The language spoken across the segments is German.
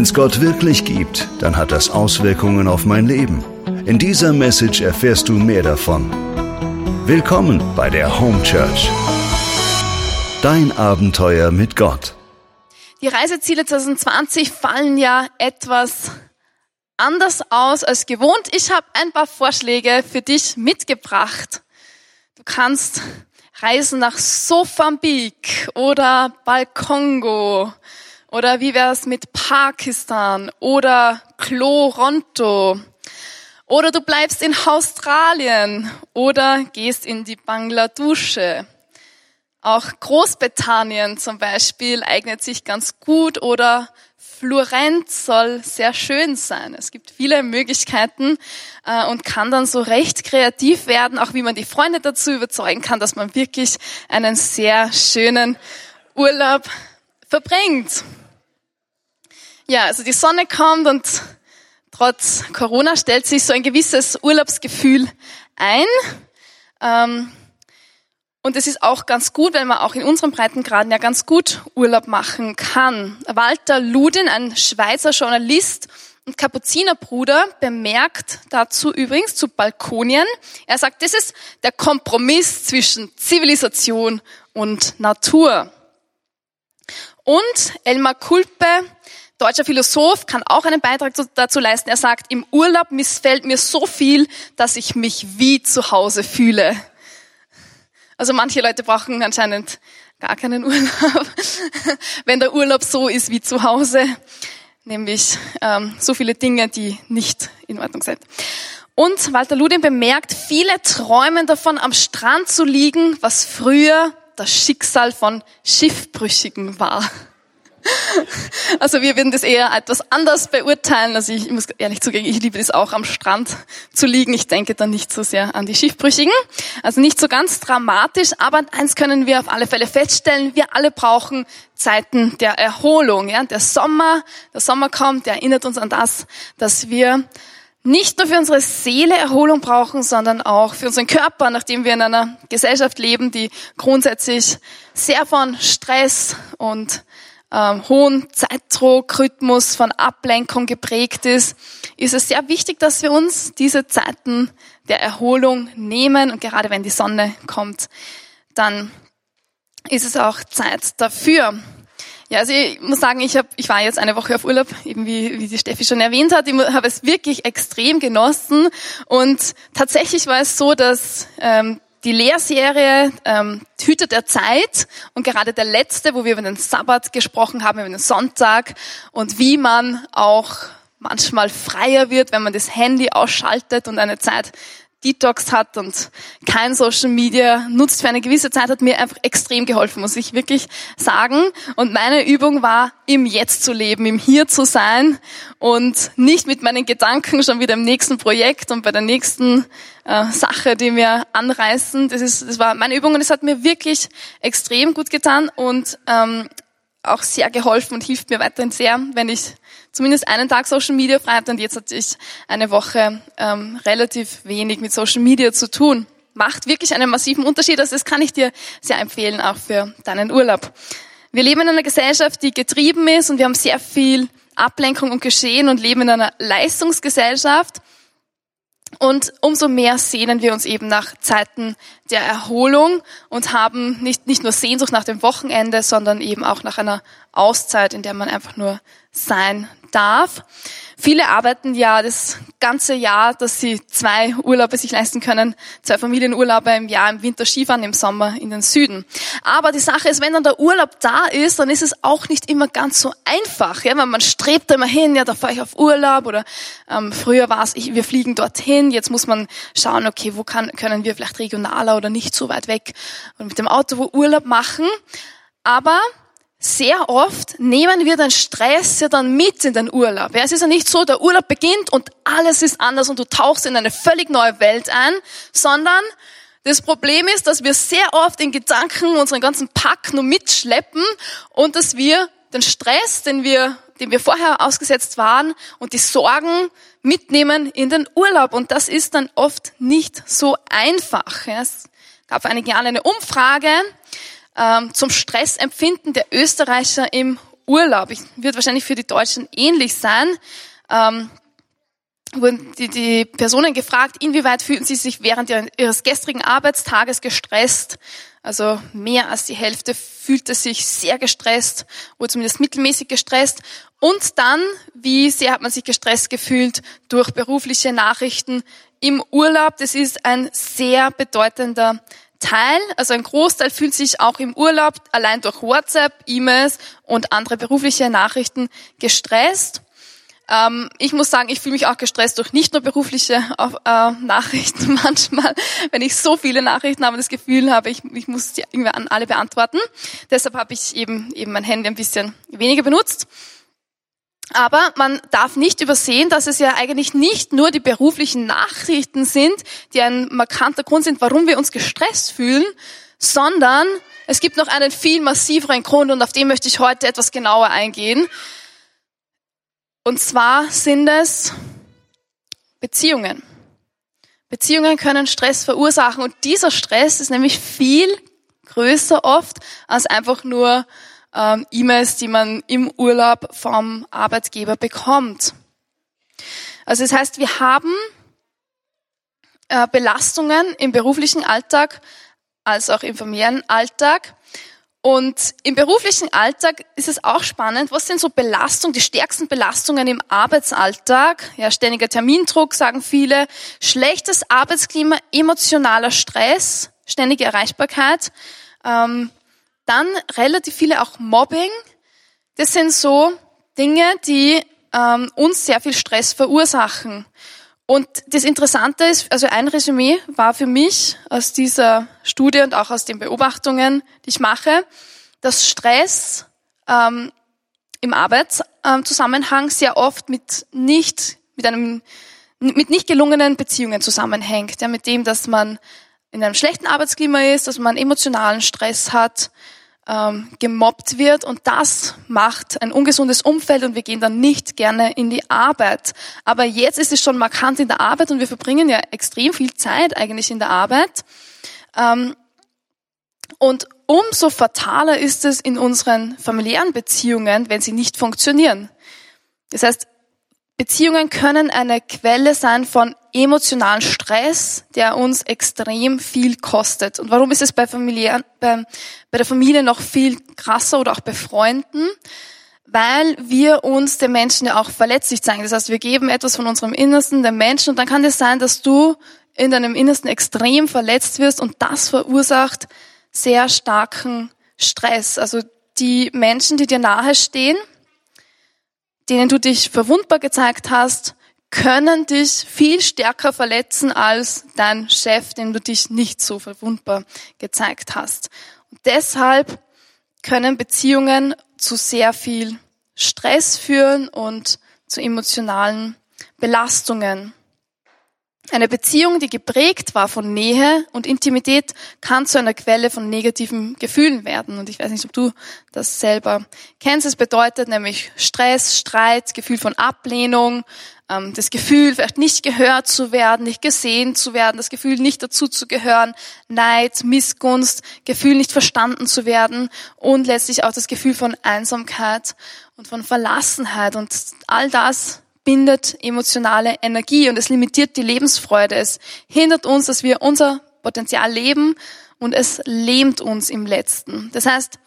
Wenn es Gott wirklich gibt, dann hat das Auswirkungen auf mein Leben. In dieser Message erfährst du mehr davon. Willkommen bei der Home Church. Dein Abenteuer mit Gott. Die Reiseziele 2020 fallen ja etwas anders aus als gewohnt. Ich habe ein paar Vorschläge für dich mitgebracht. Du kannst reisen nach Sofambik oder Balkongo oder wie wär's mit Pakistan oder Kloronto oder du bleibst in Australien oder gehst in die Bangladusche. Auch Großbritannien zum Beispiel eignet sich ganz gut oder Florenz soll sehr schön sein. Es gibt viele Möglichkeiten äh, und kann dann so recht kreativ werden, auch wie man die Freunde dazu überzeugen kann, dass man wirklich einen sehr schönen Urlaub verbringt. Ja, also die Sonne kommt und trotz Corona stellt sich so ein gewisses Urlaubsgefühl ein. Ähm, und es ist auch ganz gut, wenn man auch in unseren Breitengraden ja ganz gut Urlaub machen kann. Walter Ludin, ein Schweizer Journalist und Kapuzinerbruder, bemerkt dazu übrigens zu Balkonien. Er sagt, das ist der Kompromiss zwischen Zivilisation und Natur. Und Elmar Kulpe, deutscher Philosoph, kann auch einen Beitrag dazu leisten. Er sagt, im Urlaub missfällt mir so viel, dass ich mich wie zu Hause fühle. Also manche Leute brauchen anscheinend gar keinen Urlaub, wenn der Urlaub so ist wie zu Hause, nämlich ähm, so viele Dinge, die nicht in Ordnung sind. Und Walter Ludin bemerkt, viele träumen davon, am Strand zu liegen, was früher das Schicksal von Schiffbrüchigen war. Also wir würden das eher etwas anders beurteilen. Also ich muss ehrlich zugeben, ich liebe es auch am Strand zu liegen. Ich denke dann nicht so sehr an die Schiffbrüchigen. Also nicht so ganz dramatisch, aber eins können wir auf alle Fälle feststellen. Wir alle brauchen Zeiten der Erholung. Ja? Der Sommer, der Sommer kommt, der erinnert uns an das, dass wir nicht nur für unsere Seele Erholung brauchen, sondern auch für unseren Körper, nachdem wir in einer Gesellschaft leben, die grundsätzlich sehr von Stress und ähm, hohen Zeitdruckrhythmus, von Ablenkung geprägt ist, ist es sehr wichtig, dass wir uns diese Zeiten der Erholung nehmen. Und gerade wenn die Sonne kommt, dann ist es auch Zeit dafür. Ja, also ich muss sagen, ich, hab, ich war jetzt eine Woche auf Urlaub, eben wie, wie die Steffi schon erwähnt hat. Ich habe es wirklich extrem genossen. Und tatsächlich war es so, dass ähm, die Lehrserie ähm, Hüter der Zeit und gerade der letzte, wo wir über den Sabbat gesprochen haben, über den Sonntag und wie man auch manchmal freier wird, wenn man das Handy ausschaltet und eine Zeit Detox hat und kein Social Media nutzt für eine gewisse Zeit, hat mir einfach extrem geholfen, muss ich wirklich sagen. Und meine Übung war, im Jetzt zu leben, im Hier zu sein und nicht mit meinen Gedanken schon wieder im nächsten Projekt und bei der nächsten äh, Sache, die wir anreißen. Das, ist, das war meine Übung und es hat mir wirklich extrem gut getan und ähm, auch sehr geholfen und hilft mir weiterhin sehr, wenn ich zumindest einen Tag Social Media frei habe, und jetzt hatte ich eine Woche ähm, relativ wenig mit Social Media zu tun. Macht wirklich einen massiven Unterschied. Also das kann ich dir sehr empfehlen, auch für deinen Urlaub. Wir leben in einer Gesellschaft, die getrieben ist und wir haben sehr viel Ablenkung und Geschehen und leben in einer Leistungsgesellschaft. Und umso mehr sehnen wir uns eben nach Zeiten der Erholung und haben nicht, nicht nur Sehnsucht nach dem Wochenende, sondern eben auch nach einer Auszeit, in der man einfach nur sein darf. Viele arbeiten ja das ganze Jahr, dass sie zwei Urlaube sich leisten können, zwei Familienurlaube im Jahr, im Winter Skifahren, im Sommer in den Süden. Aber die Sache ist, wenn dann der Urlaub da ist, dann ist es auch nicht immer ganz so einfach, ja, weil man strebt da immer hin, ja, da fahre ich auf Urlaub oder ähm, früher war es, ich, wir fliegen dorthin, jetzt muss man schauen, okay, wo kann, können wir vielleicht regionaler oder nicht so weit weg und mit dem Auto Urlaub machen. Aber sehr oft nehmen wir den Stress ja dann mit in den Urlaub. es ist ja nicht so, der Urlaub beginnt und alles ist anders und du tauchst in eine völlig neue Welt ein, sondern das Problem ist, dass wir sehr oft in Gedanken unseren ganzen Pack nur mitschleppen und dass wir den Stress, den wir, den wir vorher ausgesetzt waren und die Sorgen mitnehmen in den Urlaub. Und das ist dann oft nicht so einfach. Es gab vor einigen eine Umfrage, ähm, zum Stressempfinden der Österreicher im Urlaub. Ich, wird wahrscheinlich für die Deutschen ähnlich sein. Ähm, wurden die, die Personen gefragt, inwieweit fühlten sie sich während ihres gestrigen Arbeitstages gestresst. Also mehr als die Hälfte fühlte sich sehr gestresst oder zumindest mittelmäßig gestresst. Und dann, wie sehr hat man sich gestresst gefühlt durch berufliche Nachrichten im Urlaub. Das ist ein sehr bedeutender Teil, also ein Großteil fühlt sich auch im Urlaub allein durch WhatsApp, E-Mails und andere berufliche Nachrichten gestresst. Ähm, ich muss sagen, ich fühle mich auch gestresst durch nicht nur berufliche äh, Nachrichten manchmal, wenn ich so viele Nachrichten habe und das Gefühl habe, ich, ich muss die irgendwie an alle beantworten. Deshalb habe ich eben, eben mein Handy ein bisschen weniger benutzt. Aber man darf nicht übersehen, dass es ja eigentlich nicht nur die beruflichen Nachrichten sind, die ein markanter Grund sind, warum wir uns gestresst fühlen, sondern es gibt noch einen viel massiveren Grund und auf den möchte ich heute etwas genauer eingehen. Und zwar sind es Beziehungen. Beziehungen können Stress verursachen und dieser Stress ist nämlich viel größer oft als einfach nur ähm, E-Mails, die man im Urlaub vom Arbeitgeber bekommt. Also das heißt, wir haben äh, Belastungen im beruflichen Alltag als auch im familiären Alltag, und im beruflichen Alltag ist es auch spannend, was sind so Belastungen, die stärksten Belastungen im Arbeitsalltag? Ja, ständiger Termindruck, sagen viele, schlechtes Arbeitsklima, emotionaler Stress, ständige Erreichbarkeit, ähm, dann relativ viele auch Mobbing. Das sind so Dinge, die ähm, uns sehr viel Stress verursachen. Und das Interessante ist, also ein Resümee war für mich aus dieser Studie und auch aus den Beobachtungen, die ich mache, dass Stress ähm, im Arbeitszusammenhang sehr oft mit nicht, mit einem, mit nicht gelungenen Beziehungen zusammenhängt. Ja, mit dem, dass man in einem schlechten Arbeitsklima ist, dass man emotionalen Stress hat, ähm, gemobbt wird und das macht ein ungesundes Umfeld und wir gehen dann nicht gerne in die Arbeit. Aber jetzt ist es schon markant in der Arbeit und wir verbringen ja extrem viel Zeit eigentlich in der Arbeit. Ähm, und umso fataler ist es in unseren familiären Beziehungen, wenn sie nicht funktionieren. Das heißt, Beziehungen können eine Quelle sein von emotionalen Stress, der uns extrem viel kostet. Und warum ist es bei, Familie, bei, bei der Familie noch viel krasser oder auch bei Freunden? Weil wir uns den Menschen ja auch verletzlich zeigen. Das heißt, wir geben etwas von unserem Innersten den Menschen und dann kann es sein, dass du in deinem Innersten extrem verletzt wirst und das verursacht sehr starken Stress. Also die Menschen, die dir nahe stehen, denen du dich verwundbar gezeigt hast, können dich viel stärker verletzen als dein Chef, dem du dich nicht so verwundbar gezeigt hast. Und deshalb können Beziehungen zu sehr viel Stress führen und zu emotionalen Belastungen. Eine Beziehung, die geprägt war von Nähe und Intimität, kann zu einer Quelle von negativen Gefühlen werden. Und ich weiß nicht, ob du das selber kennst. Es bedeutet nämlich Stress, Streit, Gefühl von Ablehnung, ähm, das Gefühl, vielleicht nicht gehört zu werden, nicht gesehen zu werden, das Gefühl, nicht dazu zu gehören, Neid, Missgunst, Gefühl, nicht verstanden zu werden und letztlich auch das Gefühl von Einsamkeit und von Verlassenheit. Und all das bindet emotionale Energie und es limitiert die Lebensfreude. Es hindert uns, dass wir unser Potenzial leben und es lähmt uns im Letzten. Das heißt,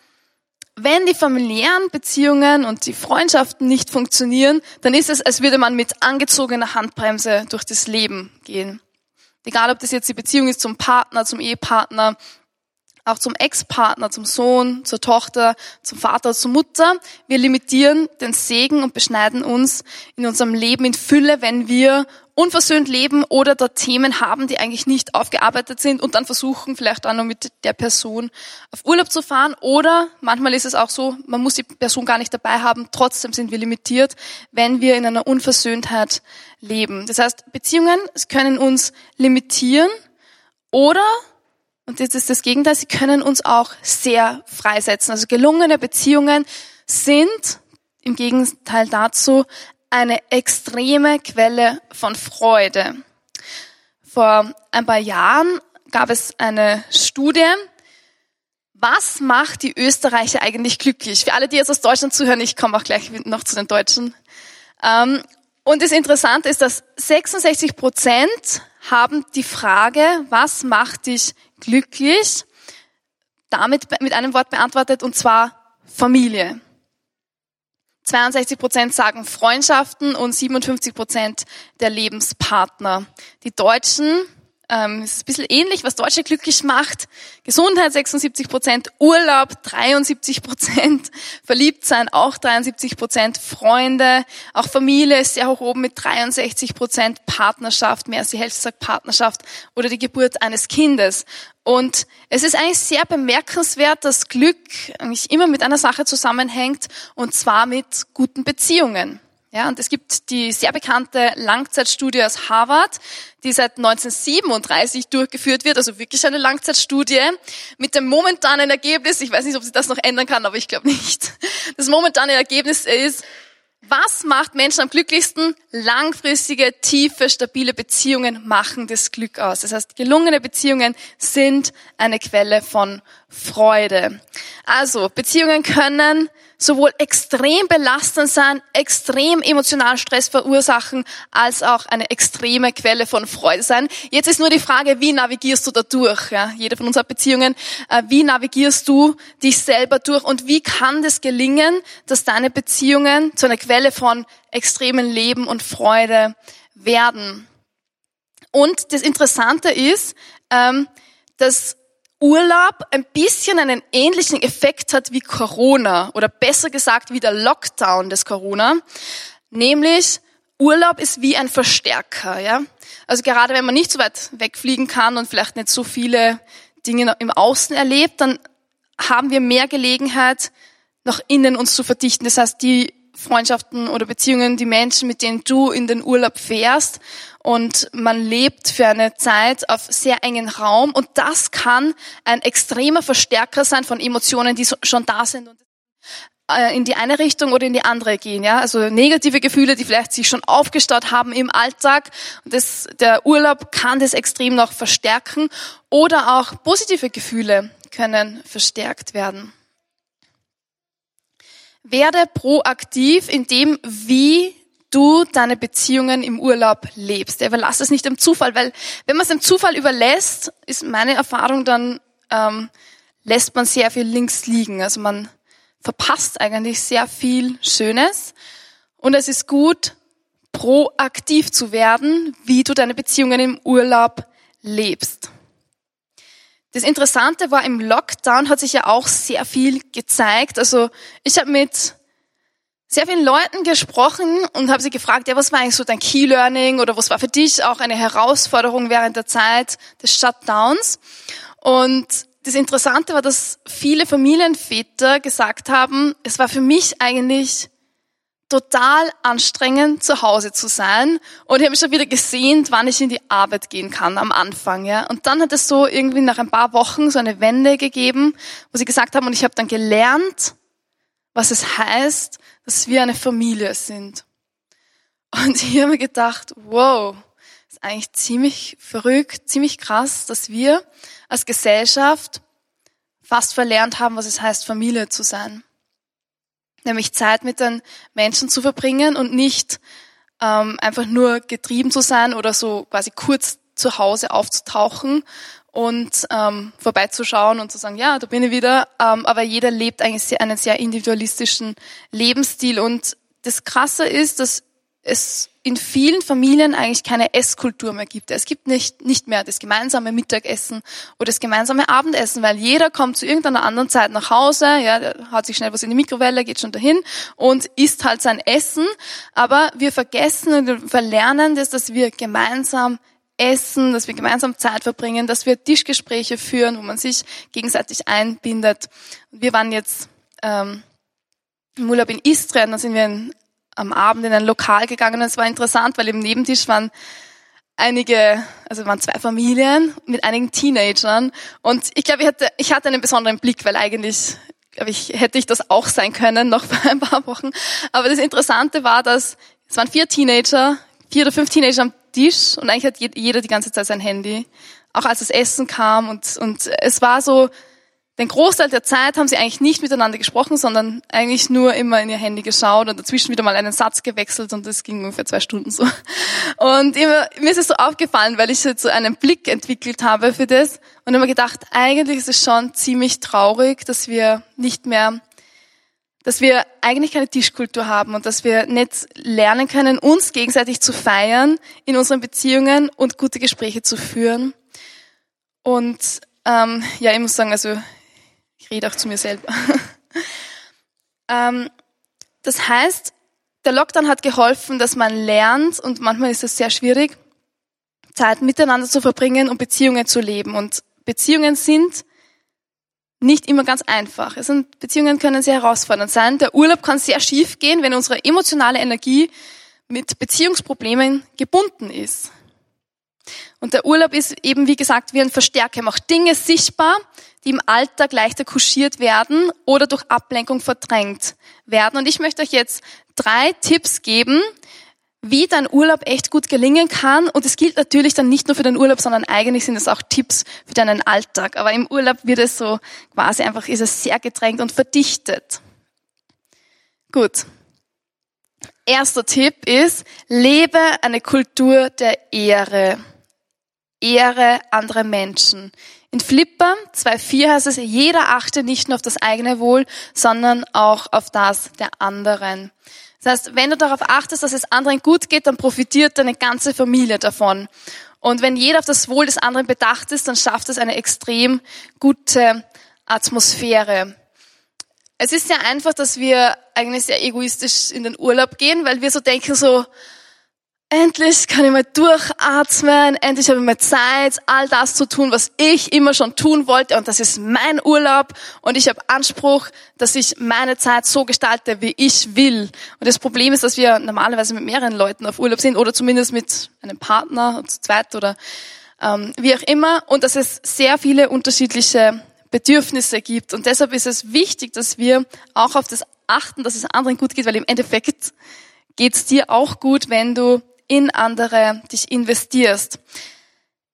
wenn die familiären Beziehungen und die Freundschaften nicht funktionieren, dann ist es, als würde man mit angezogener Handbremse durch das Leben gehen. Egal, ob das jetzt die Beziehung ist zum Partner, zum Ehepartner, auch zum Ex-Partner, zum Sohn, zur Tochter, zum Vater, zur Mutter. Wir limitieren den Segen und beschneiden uns in unserem Leben in Fülle, wenn wir unversöhnt leben oder da Themen haben, die eigentlich nicht aufgearbeitet sind und dann versuchen, vielleicht auch noch mit der Person auf Urlaub zu fahren. Oder manchmal ist es auch so, man muss die Person gar nicht dabei haben, trotzdem sind wir limitiert, wenn wir in einer Unversöhntheit leben. Das heißt, Beziehungen können uns limitieren oder und jetzt ist das Gegenteil, sie können uns auch sehr freisetzen. Also gelungene Beziehungen sind im Gegenteil dazu eine extreme Quelle von Freude. Vor ein paar Jahren gab es eine Studie, was macht die Österreicher eigentlich glücklich? Für alle, die jetzt aus Deutschland zuhören, ich komme auch gleich noch zu den Deutschen. Ähm, und das Interessante ist, dass 66 Prozent haben die Frage, was macht dich glücklich, damit mit einem Wort beantwortet, und zwar Familie. 62 Prozent sagen Freundschaften und 57 Prozent der Lebenspartner. Die Deutschen ähm, es ist ein bisschen ähnlich, was Deutsche glücklich macht. Gesundheit 76 Prozent, Urlaub 73 Prozent, Verliebtsein auch 73 Prozent, Freunde, auch Familie ist sehr hoch oben mit 63 Prozent, Partnerschaft, mehr als die Hälfte sagt Partnerschaft oder die Geburt eines Kindes. Und es ist eigentlich sehr bemerkenswert, dass Glück eigentlich immer mit einer Sache zusammenhängt, und zwar mit guten Beziehungen. Ja, und es gibt die sehr bekannte Langzeitstudie aus Harvard, die seit 1937 durchgeführt wird, also wirklich eine Langzeitstudie mit dem momentanen Ergebnis, ich weiß nicht, ob sich das noch ändern kann, aber ich glaube nicht. Das momentane Ergebnis ist, was macht Menschen am glücklichsten? Langfristige, tiefe, stabile Beziehungen machen das Glück aus. Das heißt, gelungene Beziehungen sind eine Quelle von Freude. Also, Beziehungen können sowohl extrem belastend sein, extrem emotionalen Stress verursachen, als auch eine extreme Quelle von Freude sein. Jetzt ist nur die Frage, wie navigierst du da durch? Ja, jeder von uns hat Beziehungen. Äh, wie navigierst du dich selber durch und wie kann das gelingen, dass deine Beziehungen zu einer Quelle von extremen Leben und Freude werden? Und das Interessante ist, ähm, dass Urlaub ein bisschen einen ähnlichen Effekt hat wie Corona oder besser gesagt wie der Lockdown des Corona. Nämlich Urlaub ist wie ein Verstärker, ja. Also gerade wenn man nicht so weit wegfliegen kann und vielleicht nicht so viele Dinge im Außen erlebt, dann haben wir mehr Gelegenheit, nach innen uns zu verdichten. Das heißt, die Freundschaften oder Beziehungen, die Menschen, mit denen du in den Urlaub fährst und man lebt für eine Zeit auf sehr engen Raum und das kann ein extremer Verstärker sein von Emotionen, die schon da sind und äh, in die eine Richtung oder in die andere gehen, ja, also negative Gefühle, die vielleicht sich schon aufgestaut haben im Alltag. Das, der Urlaub kann das extrem noch verstärken oder auch positive Gefühle können verstärkt werden. Werde proaktiv in dem, wie du deine Beziehungen im Urlaub lebst. Überlass es nicht dem Zufall, weil wenn man es dem Zufall überlässt, ist meine Erfahrung, dann ähm, lässt man sehr viel links liegen. Also man verpasst eigentlich sehr viel Schönes. Und es ist gut, proaktiv zu werden, wie du deine Beziehungen im Urlaub lebst. Das Interessante war, im Lockdown hat sich ja auch sehr viel gezeigt. Also ich habe mit sehr vielen Leuten gesprochen und habe sie gefragt, ja, was war eigentlich so dein Key Learning oder was war für dich auch eine Herausforderung während der Zeit des Shutdowns? Und das Interessante war, dass viele Familienväter gesagt haben, es war für mich eigentlich total anstrengend, zu Hause zu sein. Und ich habe mich schon wieder gesehnt, wann ich in die Arbeit gehen kann am Anfang. Ja. Und dann hat es so irgendwie nach ein paar Wochen so eine Wende gegeben, wo sie gesagt haben, und ich habe dann gelernt, was es heißt, dass wir eine Familie sind. Und ich habe mir gedacht, wow, ist eigentlich ziemlich verrückt, ziemlich krass, dass wir als Gesellschaft fast verlernt haben, was es heißt, Familie zu sein nämlich Zeit mit den Menschen zu verbringen und nicht ähm, einfach nur getrieben zu sein oder so quasi kurz zu Hause aufzutauchen und ähm, vorbeizuschauen und zu sagen, ja, da bin ich wieder. Ähm, aber jeder lebt eigentlich sehr, einen sehr individualistischen Lebensstil. Und das Krasse ist, dass es in vielen Familien eigentlich keine Esskultur mehr gibt. Es gibt nicht, nicht mehr das gemeinsame Mittagessen oder das gemeinsame Abendessen, weil jeder kommt zu irgendeiner anderen Zeit nach Hause, ja, haut sich schnell was in die Mikrowelle, geht schon dahin und isst halt sein Essen. Aber wir vergessen und verlernen das, dass wir gemeinsam essen, dass wir gemeinsam Zeit verbringen, dass wir Tischgespräche führen, wo man sich gegenseitig einbindet. Wir waren jetzt ähm, im Urlaub in Istrien, da sind wir in am Abend in ein Lokal gegangen und es war interessant, weil im Nebentisch waren einige, also waren zwei Familien mit einigen Teenagern und ich glaube, ich hatte, ich hatte einen besonderen Blick, weil eigentlich, glaube ich, hätte ich das auch sein können, noch vor ein paar Wochen. Aber das Interessante war, dass es waren vier Teenager, vier oder fünf Teenager am Tisch und eigentlich hat jeder die ganze Zeit sein Handy, auch als das Essen kam und, und es war so, Den Großteil der Zeit haben sie eigentlich nicht miteinander gesprochen, sondern eigentlich nur immer in ihr Handy geschaut und dazwischen wieder mal einen Satz gewechselt und das ging ungefähr zwei Stunden so. Und immer, mir ist es so aufgefallen, weil ich jetzt so einen Blick entwickelt habe für das und immer gedacht, eigentlich ist es schon ziemlich traurig, dass wir nicht mehr, dass wir eigentlich keine Tischkultur haben und dass wir nicht lernen können, uns gegenseitig zu feiern in unseren Beziehungen und gute Gespräche zu führen. Und ähm, ja, ich muss sagen, also ich rede auch zu mir selber. ähm, das heißt, der Lockdown hat geholfen, dass man lernt, und manchmal ist es sehr schwierig, Zeit miteinander zu verbringen und Beziehungen zu leben. Und Beziehungen sind nicht immer ganz einfach. Es sind, Beziehungen können sehr herausfordernd sein. Der Urlaub kann sehr schief gehen, wenn unsere emotionale Energie mit Beziehungsproblemen gebunden ist. Und der Urlaub ist eben, wie gesagt, wie ein Verstärker, Er macht Dinge sichtbar, die im Alltag leichter kuschiert werden oder durch Ablenkung verdrängt werden. Und ich möchte euch jetzt drei Tipps geben, wie dein Urlaub echt gut gelingen kann. Und es gilt natürlich dann nicht nur für den Urlaub, sondern eigentlich sind es auch Tipps für deinen Alltag. Aber im Urlaub wird es so quasi einfach, ist es sehr gedrängt und verdichtet. Gut. Erster Tipp ist, lebe eine Kultur der Ehre. Ehre andere Menschen. In Flipper 2.4 heißt es, jeder achte nicht nur auf das eigene Wohl, sondern auch auf das der anderen. Das heißt, wenn du darauf achtest, dass es anderen gut geht, dann profitiert deine ganze Familie davon. Und wenn jeder auf das Wohl des anderen bedacht ist, dann schafft es eine extrem gute Atmosphäre. Es ist sehr einfach, dass wir eigentlich sehr egoistisch in den Urlaub gehen, weil wir so denken so, endlich kann ich mal durchatmen, endlich habe ich mal Zeit, all das zu tun, was ich immer schon tun wollte und das ist mein Urlaub und ich habe Anspruch, dass ich meine Zeit so gestalte, wie ich will. Und das Problem ist, dass wir normalerweise mit mehreren Leuten auf Urlaub sind oder zumindest mit einem Partner, zu zweit oder ähm, wie auch immer und dass es sehr viele unterschiedliche Bedürfnisse gibt und deshalb ist es wichtig, dass wir auch auf das achten, dass es anderen gut geht, weil im Endeffekt geht es dir auch gut, wenn du in andere dich investierst.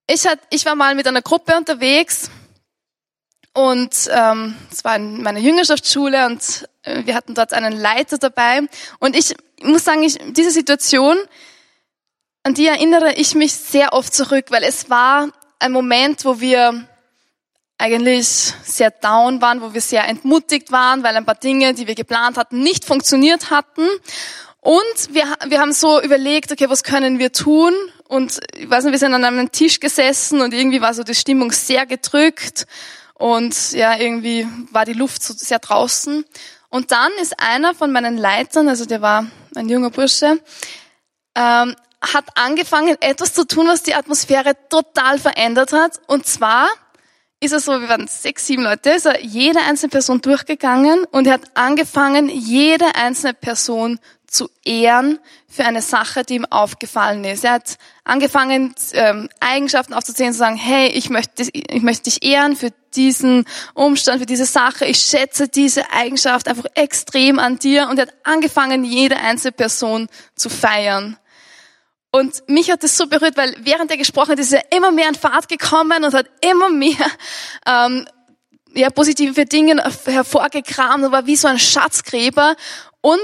Ich, hat, ich war mal mit einer Gruppe unterwegs und ähm, es war in meiner Jüngerschaftsschule und äh, wir hatten dort einen Leiter dabei. Und ich muss sagen, ich, diese Situation, an die erinnere ich mich sehr oft zurück, weil es war ein Moment, wo wir eigentlich sehr down waren, wo wir sehr entmutigt waren, weil ein paar Dinge, die wir geplant hatten, nicht funktioniert hatten. Und wir, wir haben so überlegt, okay, was können wir tun? Und ich weiß nicht, wir sind an einem Tisch gesessen und irgendwie war so die Stimmung sehr gedrückt und ja, irgendwie war die Luft so sehr draußen. Und dann ist einer von meinen Leitern, also der war ein junger Bursche, ähm, hat angefangen, etwas zu tun, was die Atmosphäre total verändert hat. Und zwar ist er so, wir waren sechs, sieben Leute, ist er jede einzelne Person durchgegangen und er hat angefangen, jede einzelne Person zu ehren für eine Sache, die ihm aufgefallen ist. Er hat angefangen, ähm, Eigenschaften aufzuzählen, zu sagen, hey, ich möchte, ich möchte dich ehren für diesen Umstand, für diese Sache. Ich schätze diese Eigenschaft einfach extrem an dir. Und er hat angefangen, jede einzelne Person zu feiern. Und mich hat das so berührt, weil während er gesprochen hat, ist er immer mehr an Fahrt gekommen und hat immer mehr ähm, ja, positive Dinge hervorgekramt und war wie so ein Schatzgräber. Und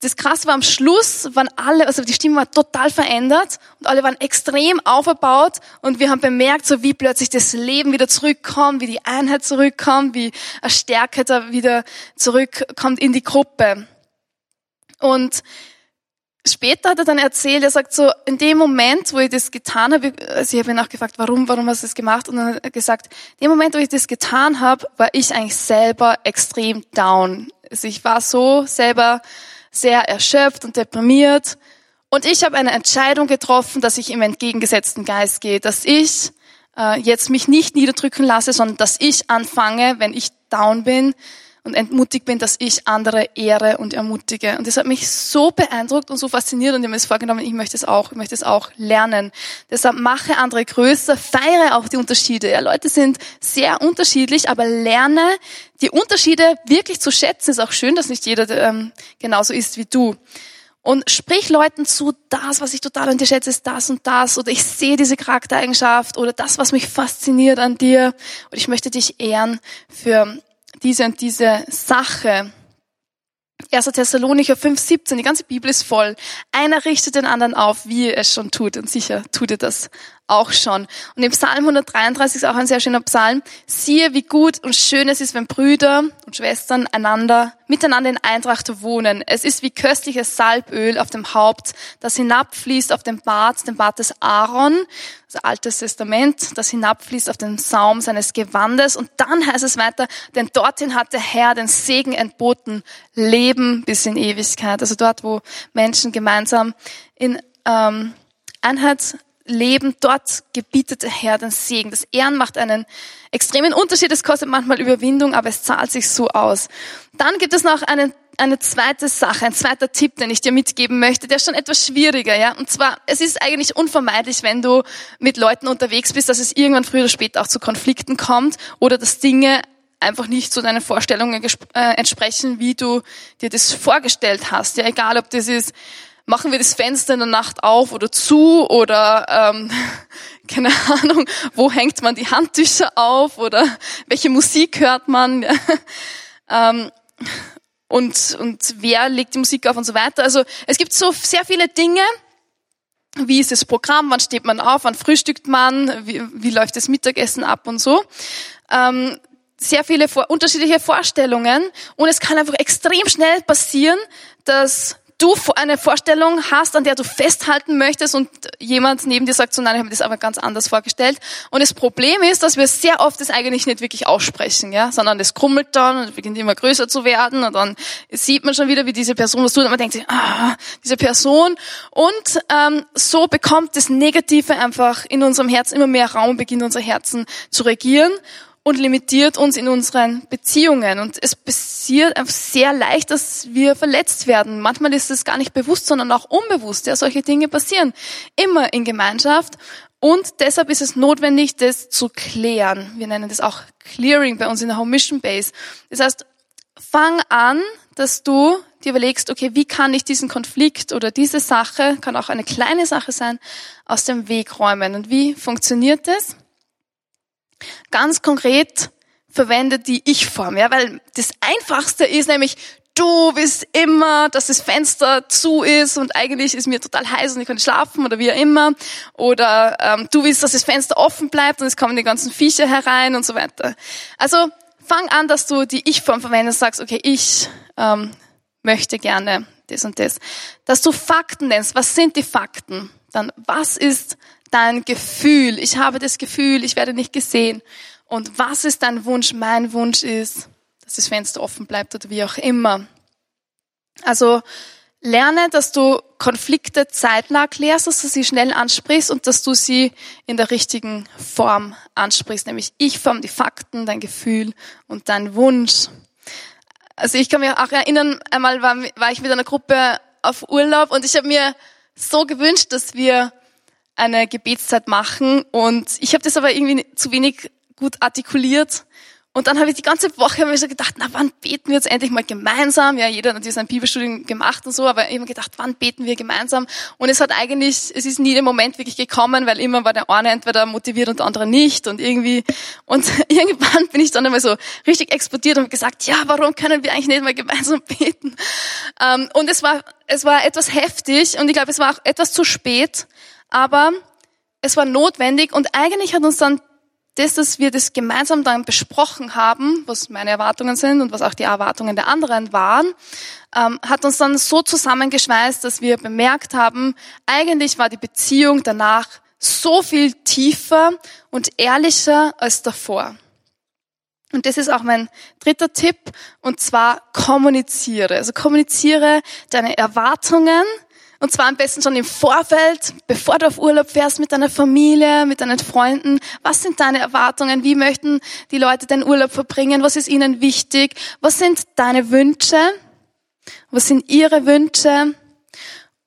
das Krasse war am Schluss, waren alle, also die Stimme war total verändert und alle waren extrem aufgebaut und wir haben bemerkt, so wie plötzlich das Leben wieder zurückkommt, wie die Einheit zurückkommt, wie eine Stärke da wieder zurückkommt in die Gruppe. Und später hat er dann erzählt, er sagt so, in dem Moment, wo ich das getan habe, also ich habe ihn auch gefragt, warum, warum hast du das gemacht? Und dann hat er gesagt, in dem Moment, wo ich das getan habe, war ich eigentlich selber extrem down. Also ich war so selber sehr erschöpft und deprimiert. Und ich habe eine Entscheidung getroffen, dass ich im entgegengesetzten Geist gehe, dass ich äh, jetzt mich nicht niederdrücken lasse, sondern dass ich anfange, wenn ich down bin, und entmutigt bin, dass ich andere ehre und ermutige. Und das hat mich so beeindruckt und so fasziniert und ich habe mir das vorgenommen, ich möchte es auch, ich möchte es auch lernen. Deshalb mache andere größer, feiere auch die Unterschiede. Ja, Leute sind sehr unterschiedlich, aber lerne die Unterschiede wirklich zu schätzen. Ist auch schön, dass nicht jeder ähm, genauso ist wie du. Und sprich Leuten zu, das, was ich total an dir schätze, ist das und das. Oder ich sehe diese Charaktereigenschaft. Oder das, was mich fasziniert an dir. Und ich möchte dich ehren für diese und diese Sache. 1. Thessalonicher 5,17, die ganze Bibel ist voll. Einer richtet den anderen auf, wie er es schon tut. Und sicher tut er das auch schon. Und im Psalm 133 ist auch ein sehr schöner Psalm. Siehe, wie gut und schön es ist, wenn Brüder und Schwestern einander, miteinander in Eintracht wohnen. Es ist wie köstliches Salböl auf dem Haupt, das hinabfließt auf den Bart, den Bart des Aaron, das Altes Testament, das hinabfließt auf den Saum seines Gewandes. Und dann heißt es weiter, denn dorthin hat der Herr den Segen entboten, Leben bis in Ewigkeit. Also dort, wo Menschen gemeinsam in ähm, Einheit leben, dort gebietet der Herr den Segen. Das Ehren macht einen extremen Unterschied. Es kostet manchmal Überwindung, aber es zahlt sich so aus. Dann gibt es noch eine, eine zweite Sache, ein zweiter Tipp, den ich dir mitgeben möchte, der ist schon etwas schwieriger, ja. Und zwar, es ist eigentlich unvermeidlich, wenn du mit Leuten unterwegs bist, dass es irgendwann früher oder später auch zu Konflikten kommt oder dass Dinge einfach nicht zu deinen Vorstellungen äh, entsprechen, wie du dir das vorgestellt hast. Ja, egal ob das ist, machen wir das Fenster in der Nacht auf oder zu oder ähm, keine Ahnung, wo hängt man die Handtücher auf oder welche Musik hört man ähm, und, und wer legt die Musik auf und so weiter. Also es gibt so sehr viele Dinge. Wie ist das Programm? Wann steht man auf? Wann frühstückt man? Wie, wie läuft das Mittagessen ab und so? Ähm, sehr viele vor, unterschiedliche Vorstellungen und es kann einfach extrem schnell passieren, dass du eine Vorstellung hast, an der du festhalten möchtest und jemand neben dir sagt so, nein, ich habe mir das aber ganz anders vorgestellt. Und das Problem ist, dass wir sehr oft das eigentlich nicht wirklich aussprechen, ja, sondern das krummelt dann und beginnt immer größer zu werden und dann sieht man schon wieder, wie diese Person was tut und man denkt sich, ah, diese Person. Und ähm, so bekommt das Negative einfach in unserem Herzen immer mehr Raum, beginnt unser Herzen zu regieren und limitiert uns in unseren Beziehungen. Und es passiert einfach sehr leicht, dass wir verletzt werden. Manchmal ist es gar nicht bewusst, sondern auch unbewusst. Ja, solche Dinge passieren immer in Gemeinschaft. Und deshalb ist es notwendig, das zu klären. Wir nennen das auch Clearing bei uns in der Home Mission Base. Das heißt, fang an, dass du dir überlegst, okay, wie kann ich diesen Konflikt oder diese Sache, kann auch eine kleine Sache sein, aus dem Weg räumen. Und wie funktioniert das? Ganz konkret verwendet die Ich-Form, ja, weil das Einfachste ist nämlich, du willst immer, dass das Fenster zu ist und eigentlich ist mir total heiß und ich kann nicht schlafen oder wie auch immer. Oder ähm, du willst, dass das Fenster offen bleibt und es kommen die ganzen Viecher herein und so weiter. Also fang an, dass du die Ich-Form verwendest, sagst, okay, ich ähm, möchte gerne das und das. Dass du Fakten nennst. Was sind die Fakten? Dann, was ist dein Gefühl? Ich habe das Gefühl, ich werde nicht gesehen. Und was ist dein Wunsch? Mein Wunsch ist, dass das Fenster offen bleibt oder wie auch immer. Also lerne, dass du Konflikte zeitnah klärst, dass du sie schnell ansprichst und dass du sie in der richtigen Form ansprichst, nämlich ich form die Fakten, dein Gefühl und dein Wunsch. Also ich kann mich auch erinnern, einmal war, war ich mit einer Gruppe auf Urlaub und ich habe mir so gewünscht, dass wir eine Gebetszeit machen und ich habe das aber irgendwie zu wenig gut artikuliert. Und dann habe ich die ganze Woche mir so gedacht, na wann beten wir jetzt endlich mal gemeinsam? Ja, jeder hat natürlich sein Bibelstudium gemacht und so, aber habe gedacht, wann beten wir gemeinsam? Und es hat eigentlich, es ist nie der Moment wirklich gekommen, weil immer war der eine entweder motiviert und der andere nicht und irgendwie, und irgendwann bin ich dann einmal so richtig explodiert und gesagt, ja, warum können wir eigentlich nicht mal gemeinsam beten? Ähm, und es war, es war etwas heftig und ich glaube, es war auch etwas zu spät, aber es war notwendig und eigentlich hat uns dann das, dass wir das gemeinsam dann besprochen haben, was meine Erwartungen sind und was auch die Erwartungen der anderen waren, ähm, hat uns dann so zusammengeschweißt, dass wir bemerkt haben, eigentlich war die Beziehung danach so viel tiefer und ehrlicher als davor. Und das ist auch mein dritter Tipp, und zwar kommuniziere. Also kommuniziere deine Erwartungen, und zwar am besten schon im Vorfeld, bevor du auf Urlaub fährst mit deiner Familie, mit deinen Freunden. Was sind deine Erwartungen? Wie möchten die Leute den Urlaub verbringen? Was ist ihnen wichtig? Was sind deine Wünsche? Was sind ihre Wünsche?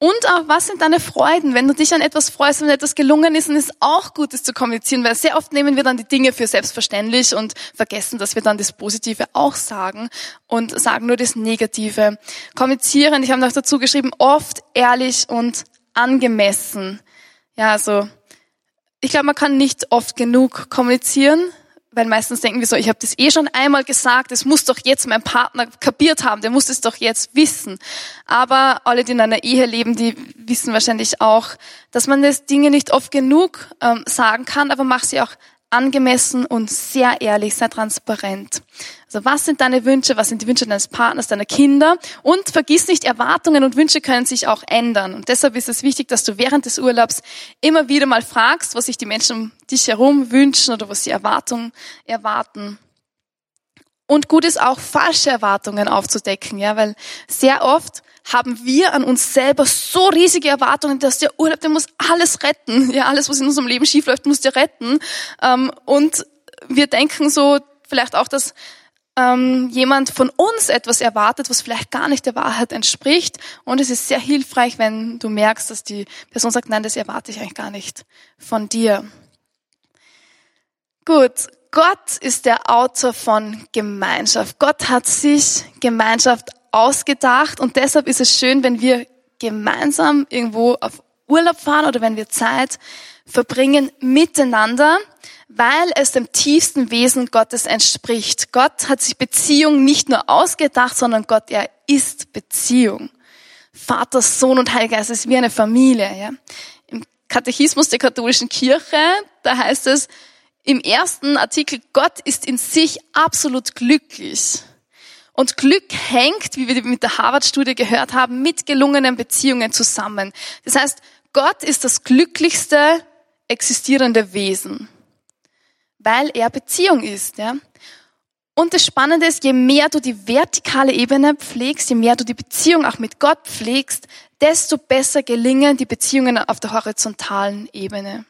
Und auch, was sind deine Freuden? Wenn du dich an etwas freust, wenn etwas gelungen ist, dann ist auch gut, das zu kommunizieren, weil sehr oft nehmen wir dann die Dinge für selbstverständlich und vergessen, dass wir dann das Positive auch sagen und sagen nur das Negative. Kommunizieren, ich habe noch dazu geschrieben, oft ehrlich und angemessen. Ja, also ich glaube, man kann nicht oft genug kommunizieren, weil meistens denken wir so, ich habe das eh schon einmal gesagt, es muss doch jetzt mein Partner kapiert haben, der muss es doch jetzt wissen. Aber alle, die in einer Ehe leben, die wissen wahrscheinlich auch, dass man das Dinge nicht oft genug ähm, sagen kann, aber mach sie auch angemessen und sehr ehrlich, sehr transparent. Also was sind deine Wünsche, was sind die Wünsche deines Partners, deiner Kinder? Und vergiss nicht, Erwartungen und Wünsche können sich auch ändern. Und deshalb ist es wichtig, dass du während des Urlaubs immer wieder mal fragst, was sich die Menschen um dich herum wünschen oder was sie Erwartungen erwarten. Und gut ist auch, falsche Erwartungen aufzudecken, ja, weil sehr oft haben wir an uns selber so riesige Erwartungen, dass der Urlaub, der muss alles retten. Ja, alles, was in unserem Leben schiefläuft, muss der retten. Ähm, und wir denken so vielleicht auch, dass ähm, jemand von uns etwas erwartet, was vielleicht gar nicht der Wahrheit entspricht. Und es ist sehr hilfreich, wenn du merkst, dass die Person sagt, nein, das erwarte ich eigentlich gar nicht von dir. Gut, Gott ist der Autor von Gemeinschaft. Gott hat sich Gemeinschaft ausgedacht und deshalb ist es schön, wenn wir gemeinsam irgendwo auf Urlaub fahren oder wenn wir Zeit verbringen miteinander weil es dem tiefsten Wesen Gottes entspricht. Gott hat sich Beziehung nicht nur ausgedacht, sondern Gott, er ist Beziehung. Vater, Sohn und Heiliger Geist ist wie eine Familie. Ja? Im Katechismus der katholischen Kirche, da heißt es im ersten Artikel, Gott ist in sich absolut glücklich. Und Glück hängt, wie wir mit der Harvard-Studie gehört haben, mit gelungenen Beziehungen zusammen. Das heißt, Gott ist das glücklichste existierende Wesen weil er Beziehung ist. Ja? Und das Spannende ist, je mehr du die vertikale Ebene pflegst, je mehr du die Beziehung auch mit Gott pflegst, desto besser gelingen die Beziehungen auf der horizontalen Ebene.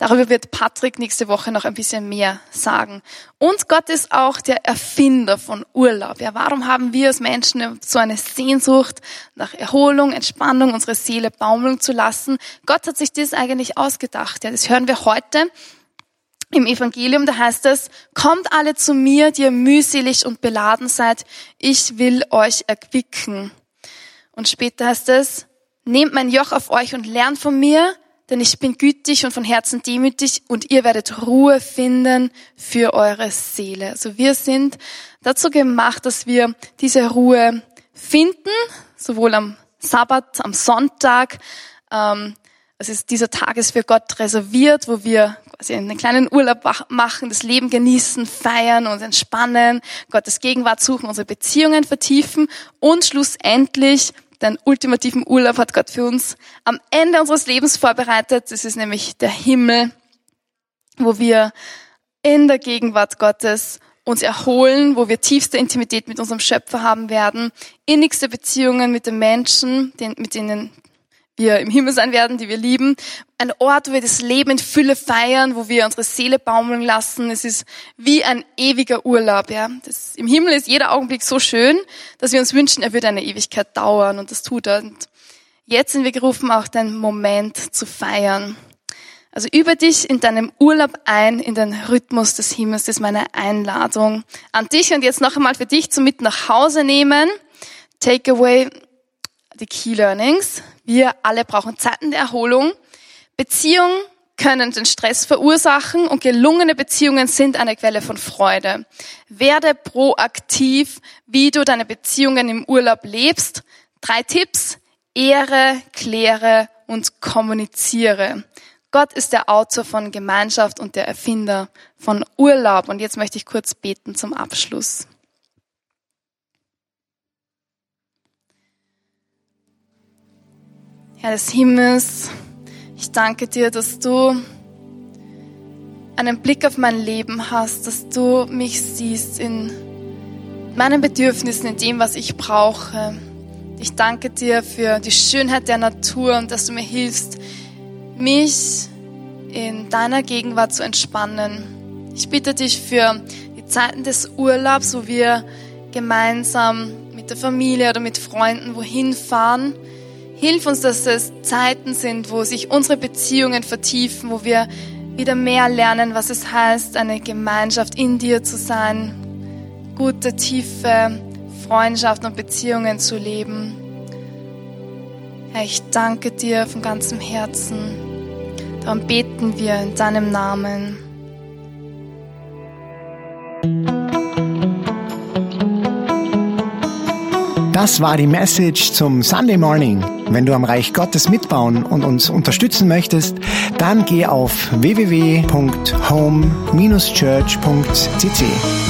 Darüber wird Patrick nächste Woche noch ein bisschen mehr sagen. Und Gott ist auch der Erfinder von Urlaub. Ja, warum haben wir als Menschen so eine Sehnsucht nach Erholung, Entspannung, unsere Seele baumeln zu lassen? Gott hat sich das eigentlich ausgedacht. Ja, das hören wir heute im Evangelium, da heißt es, kommt alle zu mir, die ihr mühselig und beladen seid, ich will euch erquicken. Und später heißt es, nehmt mein Joch auf euch und lernt von mir, denn ich bin gütig und von Herzen demütig und ihr werdet Ruhe finden für eure Seele. Also wir sind dazu gemacht, dass wir diese Ruhe finden, sowohl am Sabbat, am Sonntag, ähm, also dieser Tag ist für Gott reserviert, wo wir quasi einen kleinen Urlaub machen, das Leben genießen, feiern und entspannen, Gottes Gegenwart suchen, unsere Beziehungen vertiefen und schlussendlich den ultimativen Urlaub hat Gott für uns am Ende unseres Lebens vorbereitet. Das ist nämlich der Himmel, wo wir in der Gegenwart Gottes uns erholen, wo wir tiefste Intimität mit unserem Schöpfer haben werden, innigste Beziehungen mit den Menschen, mit denen wir im Himmel sein werden, die wir lieben. Ein Ort, wo wir das Leben in Fülle feiern, wo wir unsere Seele baumeln lassen. Es ist wie ein ewiger Urlaub. Ja. Das, Im Himmel ist jeder Augenblick so schön, dass wir uns wünschen, er würde eine Ewigkeit dauern. Und das tut er. Und jetzt sind wir gerufen, auch den Moment zu feiern. Also über dich in deinem Urlaub ein, in den Rhythmus des Himmels, das ist meine Einladung an dich. Und jetzt noch einmal für dich zum mit nach Hause nehmen. Takeaway, die Key Learnings. Wir alle brauchen Zeiten der Erholung. Beziehungen können den Stress verursachen und gelungene Beziehungen sind eine Quelle von Freude. Werde proaktiv, wie du deine Beziehungen im Urlaub lebst. Drei Tipps. Ehre, kläre und kommuniziere. Gott ist der Autor von Gemeinschaft und der Erfinder von Urlaub. Und jetzt möchte ich kurz beten zum Abschluss. Herr des Himmels, ich danke dir, dass du einen Blick auf mein Leben hast, dass du mich siehst in meinen Bedürfnissen, in dem, was ich brauche. Ich danke dir für die Schönheit der Natur und dass du mir hilfst, mich in deiner Gegenwart zu entspannen. Ich bitte dich für die Zeiten des Urlaubs, wo wir gemeinsam mit der Familie oder mit Freunden wohin fahren, Hilf uns, dass es Zeiten sind, wo sich unsere Beziehungen vertiefen, wo wir wieder mehr lernen, was es heißt, eine Gemeinschaft in dir zu sein, gute, tiefe Freundschaften und Beziehungen zu leben. Herr, ich danke dir von ganzem Herzen. Darum beten wir in deinem Namen. Das war die Message zum Sunday Morning. Wenn du am Reich Gottes mitbauen und uns unterstützen möchtest, dann geh auf www.home-church.cc.